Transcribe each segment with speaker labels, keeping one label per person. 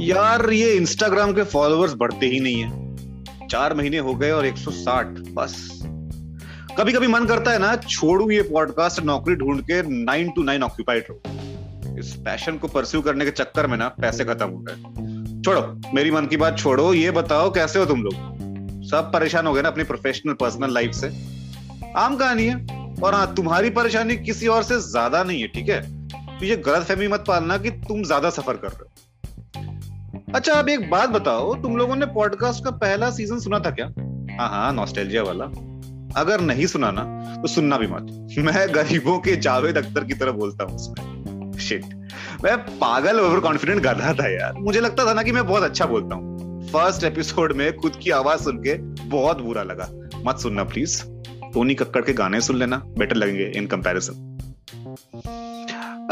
Speaker 1: यार, ये इंस्टाग्राम के फॉलोअर्स बढ़ते ही नहीं है। चार महीने हो गए और 160 बस। कभी कभी मन करता है ना, छोड़ू ये पॉडकास्ट नौकरी ढूंढ के नाइन टू नाइन ऑक्यूपाइड रहो। इस पैशन को परस्यू करने के चक्कर में ना, पैसे खत्म हो गए। छोड़ो, मेरी मन की बात छोड़ो, ये बताओ, कैसे हो तुम लोग? सब परेशान हो गए ना अपनी प्रोफेशनल पर्सनल लाइफ से? आम कहानी है। और हाँ तुम्हारी परेशानी किसी और से ज़्यादा नहीं है, ठीक है? तो ये गलत फहमी मत पालना कि तुम ज़्यादा सफ़र कर रहे हो। अच्छा अब एक बात बताओ, तुम लोगों ने पॉडकास्ट का पहला सीज़न सुना था क्या? हाँ हाँ नॉस्टैल्जिया वाला। अगर नहीं सुना ना तो सुनना भी मत। मैं गरीबों के जावेद अख्तर की तरह बोलता हूँ उसमें। शिट मैं पागल ओवर कॉन्फिडेंट गधा था यार। मुझे लगता था ना कि मैं बहुत अच्छा बोलता हूँ। फ़र्स्ट एपिसोड में खुद की आवाज़ सुन के बहुत बुरा लगा। मत सुनना प्लीज़ टोनी कक्कड़ के गाने सुन लेना बेटर लगेंगे इन कंपैरिजन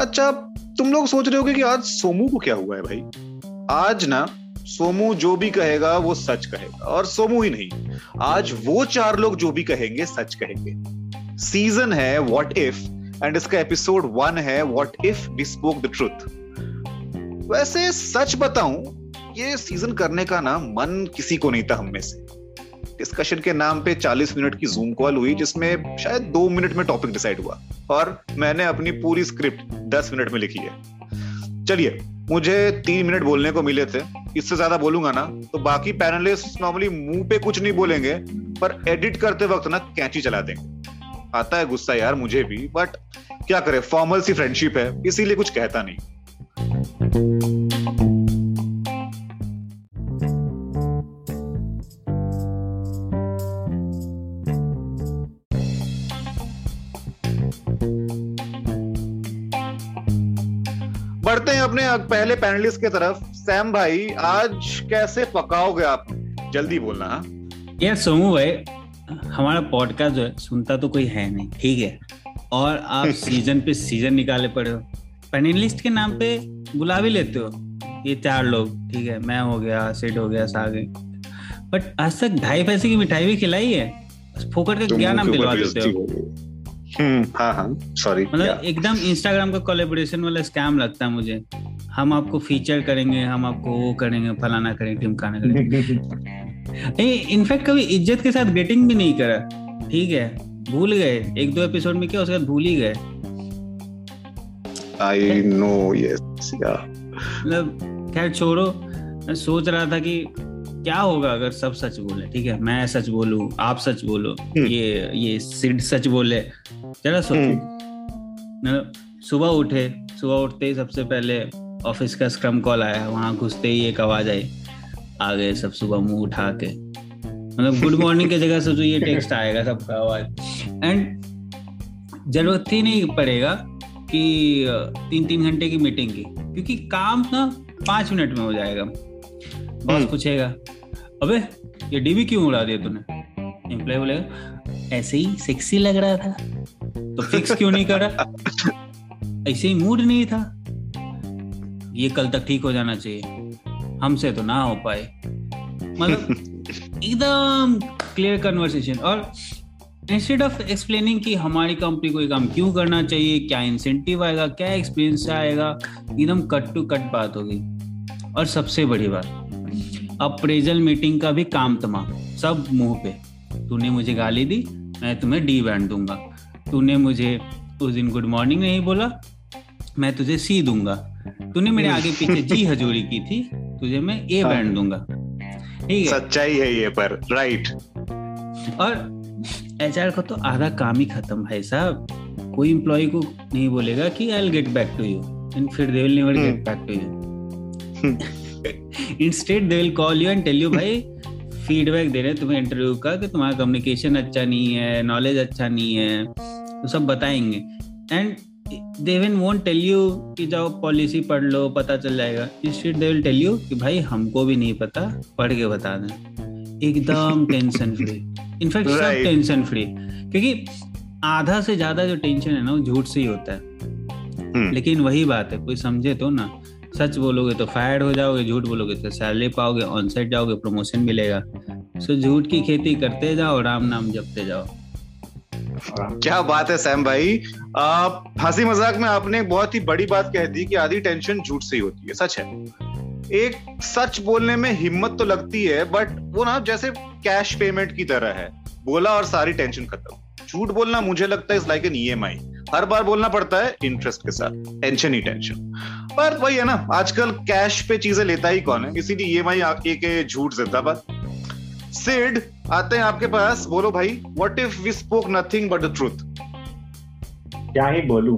Speaker 1: अच्छा तुम लोग सोच रहे हो कि आज सोमू को क्या हुआ है भाई? आज ना, सोमू जो भी कहेगा, वो सच कहेगा, और सोमू ही नहीं। आज वो चार लोग जो भी कहेंगे, सच कहेंगे। सीज़न है व्हाट इफ़ एंड इसका एपिसोड वन है what if we spoke the truth वैसे सच बताऊँ, ये सीज़न करने का ना, मन किसी को नहीं था हम में से। डिस्कशन के नाम पे 40 मिनट की जूम कॉल हुई, जिसमें शायद दो मिनट में टॉपिक डिसाइड हुआ। और मैंने अपनी पूरी स्क्रिप्ट 10 मिनट में लिखी है। चलिए, मुझे तीन मिनट बोलने को मिले थे। इससे ज़्यादा बोलूँगा ना। तो बाकी पैनलिस्ट नॉर्मली मुँह पे कुछ नहीं बोलेंगे, पर एडिट करते वक्त ना कैंची चला देंगे। आता है गुस्सा यार मुझे भी बट क्या करे? फॉर्मल सी फ्रेंडशिप है, इसीलिए कुछ कहता नहीं। बढ़ते हैं अपने पहले पैनलिस्ट के तरफ़। सैम भाई आज कैसे पकाओगे आप? जल्दी बोलना हाँ?
Speaker 2: यार सोमू भाई हमारा पॉडकास्ट जो है सुनता तो कोई है नहीं ठीक है? और आप सीज़न पे सीज़न निकाले पड़े हो। पैनलिस्ट के नाम पे बुला भी लेते हो ये चार लोग ठीक है? मैं हो गया सेट हो गया सागे। बट आज तक ढाई पैसे की मिठाई भी खिलाई है? फोकट का क्या नाम दिलवा देते हो।
Speaker 1: हाँ हाँ सॉरी
Speaker 2: मतलब एकदम इंस्टाग्राम का कोलेबोरेशन वाला स्कैम लगता है मुझे। हम आपको फीचर करेंगे हम आपको वो करेंगे फलाना करेंगे टिमकाना करेंगे। इनफैक्ट कभी इज़्ज़त के साथ डेटिंग भी नहीं करा। ठीक है भूल गए। एक दो एपिसोड में क्या उसके बाद भूल ही गए।
Speaker 1: आई नो यस
Speaker 2: मतलब खैर छोड़ो मैं सोच रहा था कि क्या होगा अगर सब सच बोले। ठीक है मैं सच बोलू आप सच बोलो हम्म। ये ये सिड सच बोले जरा सोचो हम्म। मतलब सुबह उठे सुबह उठते ही सबसे पहले ऑफ़िस का स्क्रम कॉल आया वहाँ घुसते ही एक आवाज़ आई आ गए सब सुबह मुँह उठा के। मतलब गुड मॉर्निंग की जगह सोचो ये टेक्स्ट आएगा सबका आवाज़। एंड ज़रूरत ही नहीं पड़ेगा कि तीन तीन घंटे की मीटिंग की क्योंकि काम ना पाँच मिनट में हो जाएगा। बॉस हम्म। पूछेगा अबे ये डीबी क्यों उड़ा दिया तूने? एम्प्लॉय बोलेगा ऐसे ही सेक्सी लग रहा था। तो फिक्स क्यों नहीं करा? ऐसे ही मूड नहीं था। ये कल तक ठीक हो जाना चाहिए। हमसे तो ना हो पाए। मतलब एकदम क्लियर कन्वर्सेशन और इंस्टेड ऑफ़ एक्सप्लेनिंग कि हमारी कंपनी को ये काम क्यों करना चाहिए क्या इंसेंटिव आएगा क्या एक्सपीरियंस आएगा एकदम कट टू कट बात होगी और सबसे बड़ी बात अप्रेजल मीटिंग का भी काम तमाम सब मुँह पे। तूने मुझे गाली दी मैं तुम्हें डी बैंड दूँगा। तूने मुझे उस दिन गुड मॉर्निंग नहीं बोला मैं तुझे सी दूँगा। तूने मेरे आगे पीछे जी हजूरी की थी तुझे मैं ए बैंड हाँ। दूँगा।
Speaker 1: ठीक है? सच्चाई है ये पर राइट
Speaker 2: और एचआर का तो आधा काम ही खत्म है साहब। कोई एम्प्लॉय को नहीं बोलेगा कि I will get back to you and फिर they will never get back to you instead they will call you and tell you भाई फीडबैक दे रहे हैं तुम्हें इंटरव्यू का कि तुम्हारा कम्युनिकेशन अच्छा नहीं है नॉलेज अच्छा नहीं है। तो सब बताएँगे। And they will won't tell you कि जाओ पॉलिसी पढ़ लो पता चल जाएगा। Instead they will tell you कि भाई हमको भी नहीं पता पढ़ के बता दें। एकदम टेंशन फ्री इनफैक्ट सब टेंशन फ्री क्योंकि आधा से ज़्यादा जो टेंशन है ना वो झूठ से ही होता है। hmm. लेकिन वही बात है कोई समझे तो ना। सच बोलोगे तो फायर हो जाओगे झूठ बोलोगे तो सैलरी पाओगे ऑन साइड जाओगे प्रमोशन मिलेगा। सो झूठ की खेती करते जाओ राम नाम जपते जाओ।
Speaker 1: क्या बात है, सैम भाई? हँसी मज़ाक में आपने बहुत ही बड़ी बात कह दी कि आधी टेंशन झूठ से ही होती है, सच है। एक सच बोलने में हिम्मत तो लगती है बट वो ना जैसे कैश पेमेंट की तरह है। बोला और सारी टेंशन खत्म। झूठ बोलना मुझे लगता है इज़ लाइक एन ईएमआई हर बार बोलना पड़ता है इंटरेस्ट के साथ। टेंशन ही टेंशन पर वही है ना, आजकल कैश पे चीज़ें लेता ही कौन है? इसीलिए ई एम आई एक झूठ जिंदाबाद। सिड आते हैं आपके पास। बोलो भाई what if we spoke nothing but the truth
Speaker 3: क्या ही बोलूँ।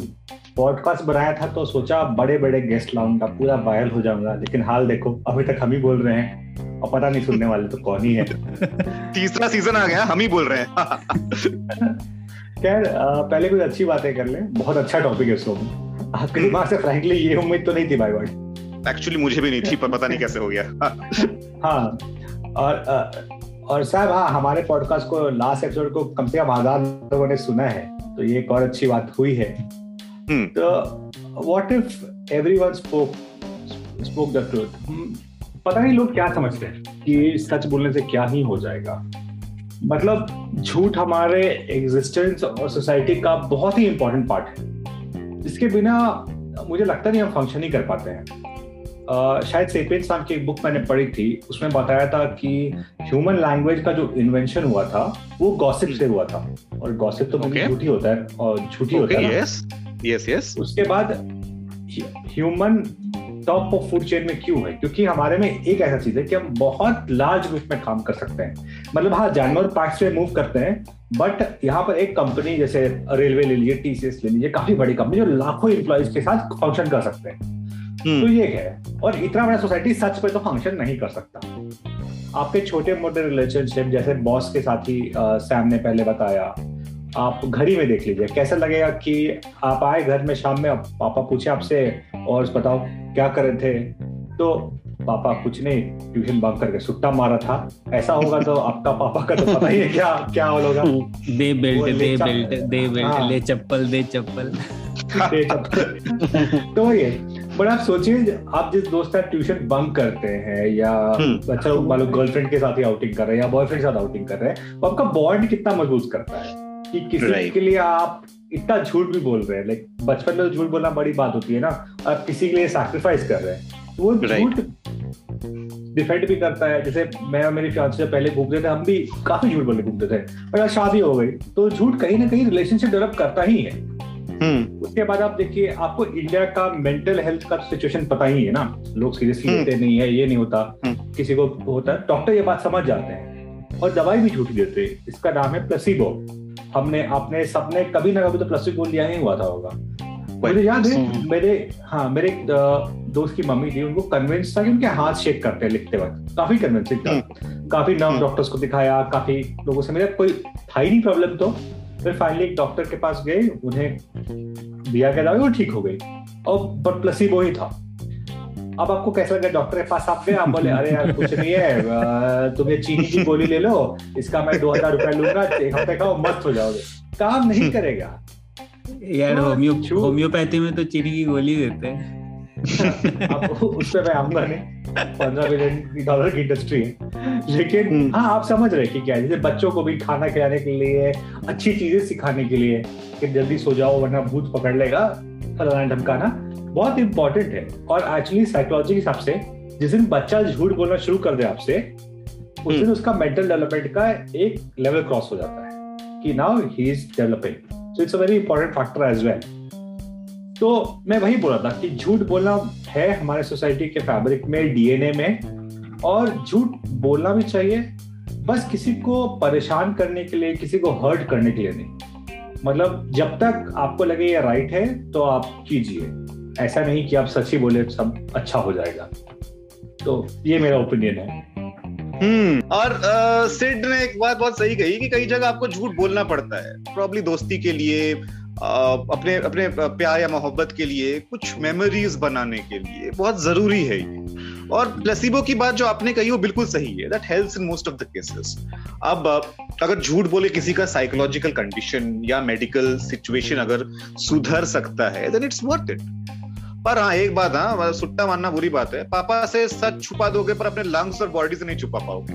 Speaker 3: पॉडकास्ट बनाया था तो सोचा बड़े बड़े गेस्ट लाऊँगा पूरा वायरल हो जाऊँगा। लेकिन हाल देखो अभी तक हम ही बोल रहे हैं। और पता नहीं सुनने वाले तो कौन ही है।
Speaker 1: तीसरा सीज़न आ गया हम ही बोल रहे हैं।
Speaker 3: खैर पहले कुछ अच्छी बातें कर ले। बहुत अच्छा टॉपिक है इसको आपके दिमाग से फ्रैंकली ये उम्मीद तो नहीं थी भाई वर्ड
Speaker 1: एक्चुअली मुझे भी नहीं थी पर पता नहीं कैसे हो गया।
Speaker 3: हाँ और और साहब हाँ हमारे पॉडकास्ट को लास्ट एपिसोड को कम से कम हज़ार लोगों ने सुना है तो ये एक और अच्छी बात हुई है। Hmm. तो what if everyone spoke spoke the truth पता नहीं लोग क्या समझते हैं कि सच बोलने से क्या ही हो जाएगा। मतलब झूठ हमारे एग्जिस्टेंस और सोसाइटी का बहुत ही इंपॉर्टेंट पार्ट है। जिसके बिना मुझे लगता नहीं हम फ़ंक्शन ही कर पाते हैं। Uh, शायद सेपियंस साहब की एक बुक मैंने पढ़ी थी उसमें बताया था कि ह्यूमन लैंग्वेज का जो इन्वेंशन हुआ था वो गॉसिप से हुआ था और गॉसिप तो okay. झूठी होता है और झूठी okay, होता है yes.
Speaker 1: यस यस
Speaker 3: उसके बाद human top of food chain में क्यों है क्योंकि हमारे में एक ऐसा चीज़ है कि हम बहुत लार्ज ग्रुप में काम कर सकते हैं मतलब हाँ जानवर पार्ट्स में मूव करते हैं बट यहाँ पर एक कंपनी जैसे रेलवे ले लीजिए टीसीएस ले लीजिए काफ़ी बड़ी कंपनी जो लाखों एम्प्लॉयज़ के साथ फ़ंक्शन कर सकते हैं। तो ये है। और इतना बड़ा सोसाइटी सच पे तो फ़ंक्शन नहीं कर सकता। आपके छोटे मोटे रिलेशनशिप जैसे बॉस के साथ ही सैम ने पहले बताया आप घर ही में देख लीजिए। कैसा लगेगा कि आप आए घर में शाम में पापा पूछे आपसे और बताओ क्या कर रहे थे? तो पापा कुछ नहीं ट्यूशन बंक करके सुट्टा मारा था। ऐसा होगा तो आपका पापा का तो पता ही है क्या क्या होगा
Speaker 2: दे बेल्ट दे बेल्ट दे बेल्ट हाँ। ले चप्पल दे चप्पल। दे
Speaker 3: चप्पल। तो ये बट आप सोचिए आप जिस दोस्त का ट्यूशन बंक करते हैं या हम्म। अच्छा मान लो गर्लफ्रेंड के साथ ही आउटिंग कर रहे हैं या बॉयफ्रेंड के साथ आउटिंग कर रहे हैं तो आपका बॉन्ड कितना मज़बूत करता है कि किसी right. के लिए आप इतना झूठ भी बोल रहे हैं लाइक बचपन में तो झूठ बोलना बड़ी बात होती है ना आप किसी के लिए सैक्रिफाइस कर रहे हैं तो वो झूठ डिफेंड भी करता है जैसे मैं और मेरी फियांसे पहले घूमते थे हम भी काफ़ी झूठ बोले घूमते थे और शादी हो गई तो झूठ कहीं ना कहीं रिलेशनशिप डेवलप करता ही है। उसके बाद आप देखिए आपको इंडिया का मेंटल हेल्थ का सिचुएशन पता ही है ना। लोग सीरियसली हम्म। लेते नहीं है ये नहीं होता। हम्म। किसी को होता है डॉक्टर ये बात समझ जाते हैं। और दवाई भी झूठी देते हैं। इसका नाम है प्लेसिबो हमने अपने सबने कभी ना कभी तो प्लस टू बोल लिया ही हुआ था होगा। मुझे याद है मेरे हाँ मेरे दोस्त की मम्मी थी उनको कन्विंस था कि उनके हाथ शेक करते हैं लिखते वक्त। काफ़ी कन्विंसिंग था। हम्म। काफ़ी नर्व डॉक्टर्स हम्म। को दिखाया काफ़ी लोगों से मेरे कोई था ही नहीं प्रॉब्लम तो। फिर फाइनली एक डॉक्टर के पास गए उन्हें दिया गया दवाई वो ठीक हो गई। और पर प्लसीबो ही था। अब आपको कैसा लगा डॉक्टर के पास? आप गए आप बोले अरे यार कुछ नहीं है तुम ये चीनी की गोली ले लो इसका मैं दो हज़ार रुपया लूँगा एक हफ़्ते का मस्त हो जाओगे। काम नहीं करेगा।
Speaker 2: यार तो होम्योपैथी में तो चीनी की गोली देते हैं।
Speaker 3: उस पर मैं आऊँगा नहीं पंद्रह मिलियन डॉलर की इंडस्ट्री है लेकिन हम्म। हाँ आप समझ रहे कि क्या है जैसे बच्चों को भी खाना खिलाने के लिए अच्छी चीज़ें सिखाने के लिए कि जल्दी सो जाओ वरना भूत पकड़ लेगा फलाना ढमकाना बहुत इंपॉर्टेंट है और एक्चुअली साइकोलॉजी के हिसाब से जिस दिन बच्चा झूठ बोलना शुरू कर दे आपसे उस दिन हम्म। उसका मेंटल डेवलपमेंट का एक लेवल क्रॉस हो जाता है कि now he is developing so it's a very important factor as well तो मैं वही बोला था कि झूठ बोलना है हमारे सोसाइटी के फैब्रिक में, डीएनए में, और झूठ बोलना भी चाहिए, बस किसी को परेशान करने के लिए, किसी को हर्ट करने के लिए नहीं। मतलब जब तक आपको लगे ये राइट है तो आप कीजिए। ऐसा नहीं कि आप सच ही बोले, सब अच्छा हो जाएगा। तो ये मेरा ओपिनियन है।
Speaker 1: हम्म और सिड ने एक बात बहुत सही कही कि कई जगह आपको झूठ बोलना पड़ता है। प्रॉब्ली दोस्ती के लिए अपने अपने प्यार या मोहब्बत के लिए कुछ मेमोरीज बनाने के लिए बहुत ज़रूरी है और प्लेसिबो की बात जो आपने कही वो बिल्कुल सही है। That helps in most of the cases अब अगर झूठ बोले किसी का साइकोलॉजिकल कंडीशन या मेडिकल सिचुएशन अगर सुधर सकता है देन इट्स वर्थ इट पर हाँ एक बात हाँ सुट्टा मानना बुरी बात है। पापा से सच छुपा दोगे पर अपने लंग्स और बॉडी से नहीं छुपा पाओगे।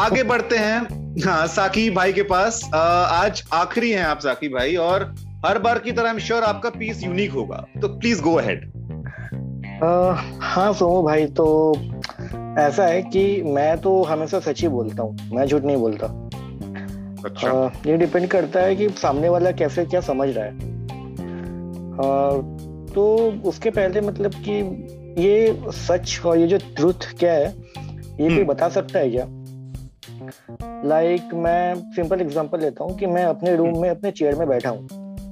Speaker 1: आगे बढ़ते हैं। हाँ साकी भाई के पास आ, आज आखिरी हैं आप साकी भाई और हर बार की तरह आई एम श्योर आपका पीस यूनिक होगा। तो प्लीज़ गो अहेड
Speaker 4: हाँ सोमू भाई तो ऐसा है कि मैं तो हमेशा सच ही बोलता हूँ मैं झूठ नहीं बोलता। अच्छा। आ, ये डिपेंड करता है कि सामने वाला कैसे क्या समझ रहा है। आ, तो उसके पहले मतलब कि ये सच और ये जो ट्रुथ क्या है ये कोई हम्म। बता सकता है क्या? लाइक like, मैं सिंपल एग्जांपल लेता हूँ कि मैं अपने रूम में अपने चेयर में बैठा हूँ।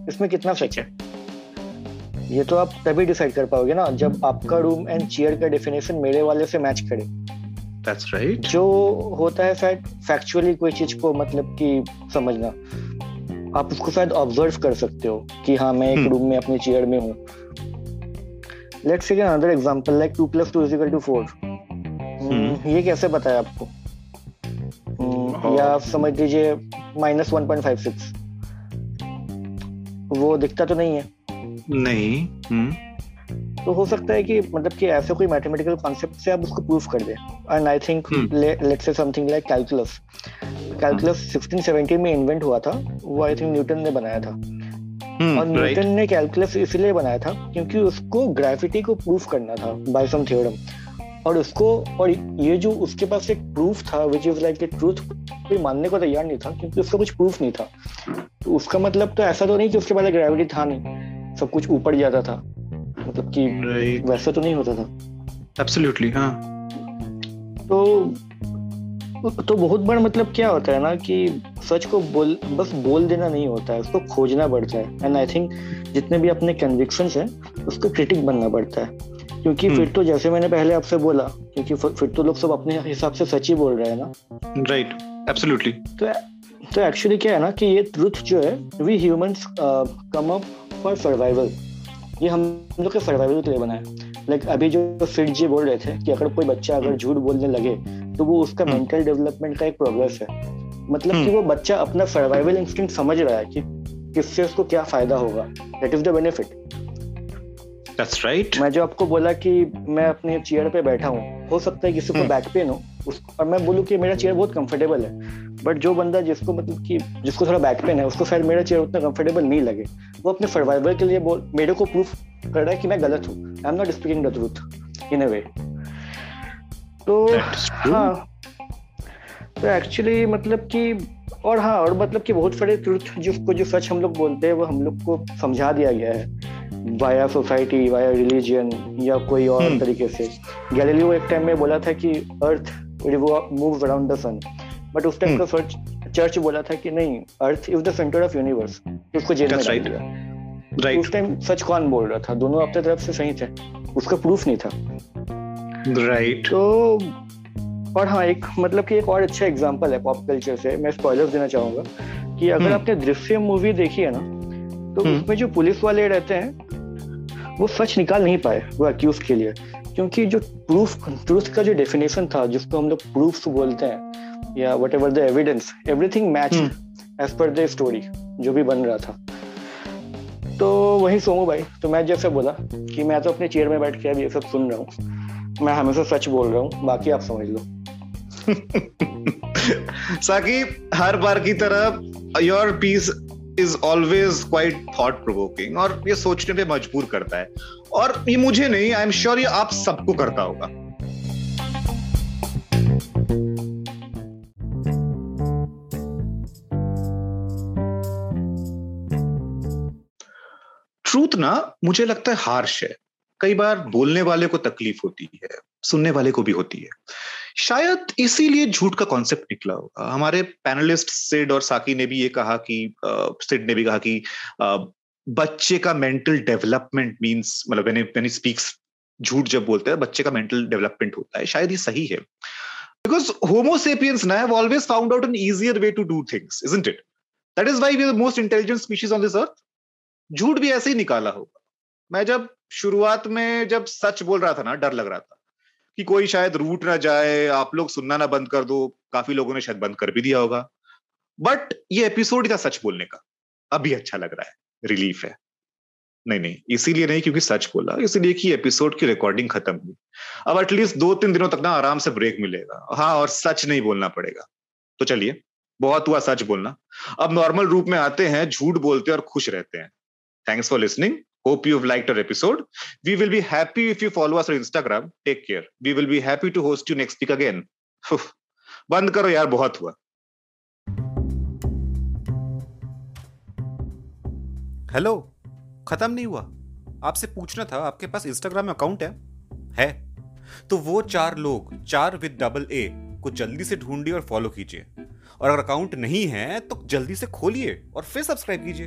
Speaker 4: इसमें कितना सच है? ये तो आप तभी डिसाइड कर पाओगे ना जब आपका रूम एंड चेयर का डेफिनेशन मेरे वाले से मैच करे।
Speaker 1: That's right.
Speaker 4: जो होता है शायद फैक्चुअली कोई चीज़ को मतलब कि समझना। आप उसको शायद ऑब्ज़र्व कर सकते हो कि हाँ मैं एक hmm. रूम में अपने चेयर में हूँ। Let's take another example like 2 plus 2 is equal to 4 ये कैसे बताया आपको? Hmm, या समझ लीजिए minus one point five six वो दिखता तो नहीं है।
Speaker 1: नहीं hmm.
Speaker 4: तो हो सकता है कि मतलब कि ऐसे कोई मैथमेटिकल कॉन्सेप्ट से आप उसको प्रूफ कर दे। And I think let's say something like calculus calculus 1670 में इन्वेंट हुआ था। वो आई थिंक न्यूटन ने बनाया था। hmm, और न्यूटन right. ने कैलकुलस इसलिए बनाया था क्योंकि उसको ग्रेविटी को प्रूफ करना था बाय सम थ्योरम और उसको और ये जो उसके पास एक प्रूफ था विच इज़ लाइक ट्रूथ कोई मानने को तैयार नहीं था क्योंकि उसका कुछ प्रूफ नहीं था। तो उसका मतलब तो ऐसा तो नहीं कि उसके पास ग्रेविटी था नहीं सब कुछ ऊपर जाता था। मतलब कि right. वैसा तो नहीं होता था।
Speaker 1: एब्सोल्युटली हाँ।
Speaker 4: तो तो बहुत बार मतलब क्या होता है ना कि सच को बोल बस बोल देना नहीं होता है उसको खोजना पड़ता है। एंड आई थिंक जितने भी अपने कन्विक्शन है उसको क्रिटिक बनना पड़ता है। क्योंकि hmm. फिर तो जैसे मैंने पहले आपसे बोला क्योंकि फिर तो लोग सब अपने हिसाब से सच ही बोल रहे हैं ना।
Speaker 1: राइट एब्सोल्युटली
Speaker 4: तो तो एक्चुअली क्या है ना कि ये ट्रुथ जो है we humans come up for survival ये हम लोग के सर्वाइवल के लिए बना है। लाइक अभी जो फिट जी बोल रहे थे कि अगर कोई बच्चा अगर झूठ बोलने लगे तो वो उसका मेंटल हम्म। डेवलपमेंट का एक प्रोग्रेस है। मतलब कि हम्म। वो बच्चा अपना सर्वाइवल इंस्टिंक्ट समझ रहा है कि किससे उसको क्या फ़ायदा होगा। That is the benefit
Speaker 1: That's right.
Speaker 4: मैं जो आपको बोला कि मैं अपने चेयर पे बैठा हूँ हो सकता है किसी को बैक हम्म। पेन हो और मैं बोलूँ कि मेरा चेयर बहुत कंफर्टेबल है बट जो बंदा जिसको मतलब कि जिसको थोड़ा बैक पेन है उसको शायद मेरा चेयर उतना कंफर्टेबल नहीं लगे वो अपने सर्वाइवल के लिए बोल मेरे को प्रूफ कर रहा है कि मैं गलत हूँ I am not speaking the truth in a way तो हाँ तो एक्चुअली मतलब कि और हाँ और मतलब कि बहुत सारे ट्रूथ जिसको जो सच हम लोग बोलते हैं वो हम लोग को समझा दिया गया है वाया सोसाइटी वाया रिलीजियन या कोई और hmm. तरीके से। गैलीलियो एक टाइम में बोला था कि earth move around the sun but उस टाइम का सर्च चर्च बोला था कि नहीं earth is the centre of universe उसको जेल में डाल दिया। राइट उस टाइम सच कौन बोल रहा था? दोनों अपने तरफ़ से सही थे। उसका प्रूफ नहीं था।
Speaker 1: राइट
Speaker 4: तो और हाँ एक मतलब कि एक और अच्छा एग्जांपल है पॉप कल्चर से। मैं स्पॉयलर्स देना चाहूँगा कि अगर hmm. आपने दृश्य मूवी देखी है ना तो hmm. उसमें जो पुलिस वाले रहते हैं वो सच निकाल नहीं पाए वो अक्यूज के लिए। क्योंकि जो प्रूफ ट्रूथ का जो डेफिनेशन था जिसको हम लोग प्रूफ बोलते हैं या whatever the evidence everything match as per the story जो भी बन रहा था। तो वही सोमू भाई तो मैं जैसे बोला कि मैं तो अपने चेयर में बैठ के अब ये सब सुन रहा हूँ। मैं हमेशा सच बोल रहा हूँ बाकी आप समझ लो।
Speaker 1: साकी हर बार की तरह your piece is always quite thought provoking और ये सोचने पे मजबूर करता है। और ये मुझे नहीं आई एम श्योर ये आप सबको करता होगा। ट्रूथ ना, मुझे लगता है हार्श है। कई बार बोलने वाले को तकलीफ़ होती है, सुनने वाले को भी होती है। शायद इसीलिए झूठ का कॉन्सेप्ट निकला होगा। हमारे पैनलिस्ट सिड और साकी ने भी ये कहा कि सिड ने भी कहा कि बच्चे का मेंटल डेवलपमेंट मींस मतलब व्हेन व्हेन स्पीक्स झूठ जब बोलते हैं, बच्चे का मेंटल डेवलपमेंट होता है। शायद ये सही है। बिकॉज़ होमोसेपियंस ना have always found out an easier way to do things isn't it that is why we are the most intelligent species on this earth झूठ भी ऐसे ही निकाला होगा। मैं जब शुरुआत में जब सच बोल रहा था ना, डर लग रहा था कि कोई शायद रूट ना जाए, आप लोग सुनना ना बंद कर दो, काफ़ी लोगों ने शायद बंद कर भी दिया होगा। बट ये एपिसोड था सच बोलने का। अभी अच्छा लग रहा है रिलीफ है। नहीं नहीं, इसीलिए नहीं क्योंकि सच बोला, इसीलिए कि एपिसोड की रिकॉर्डिंग खत्म हुई। अब एटलीस्ट दो तीन दिनों तक ना आराम से ब्रेक मिलेगा। हाँ और सच नहीं बोलना पड़ेगा। तो चलिए,
Speaker 5: बहुत हुआ सच बोलना। अब नॉर्मल रूप में आते हैं, झूठ बोलते हैं और खुश रहते हैं। Thanks for listening Hope you've liked our episode. We will be happy if you follow us on Instagram. Take care. We will be happy to host you next week again. बंद करो यार, बहुत हुआ
Speaker 1: हेलो खत्म नहीं हुआ आपसे पूछना था, आपके पास इंस्टाग्राम अकाउंट है है तो वो चार लोग, चार विद डबल ए को जल्दी से ढूंढिए और फॉलो कीजिए और अगर अकाउंट नहीं है तो जल्दी से खोलिए और फिर सब्सक्राइब कीजिए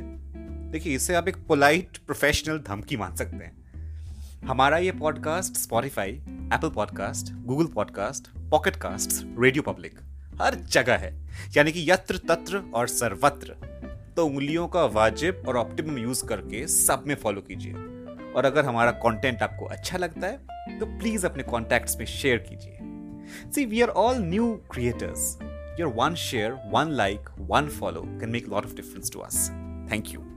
Speaker 1: देखिए, इसे आप एक पोलाइट प्रोफेशनल धमकी मान सकते हैं। हमारा ये podcast Spotify Apple podcast Google podcast pocket cast radio public हर जगह है। यानी कि यत्र तत्र और सर्वत्र। तो उंगलियों का वाजिब और ऑप्टिमम यूज़ करके सब में फॉलो कीजिए। और अगर हमारा कंटेंट आपको अच्छा लगता है तो प्लीज़ अपने कॉन्टैक्ट्स में शेयर कीजिए। See we are all new creators your one share one like one follow can make lot of difference to us thank you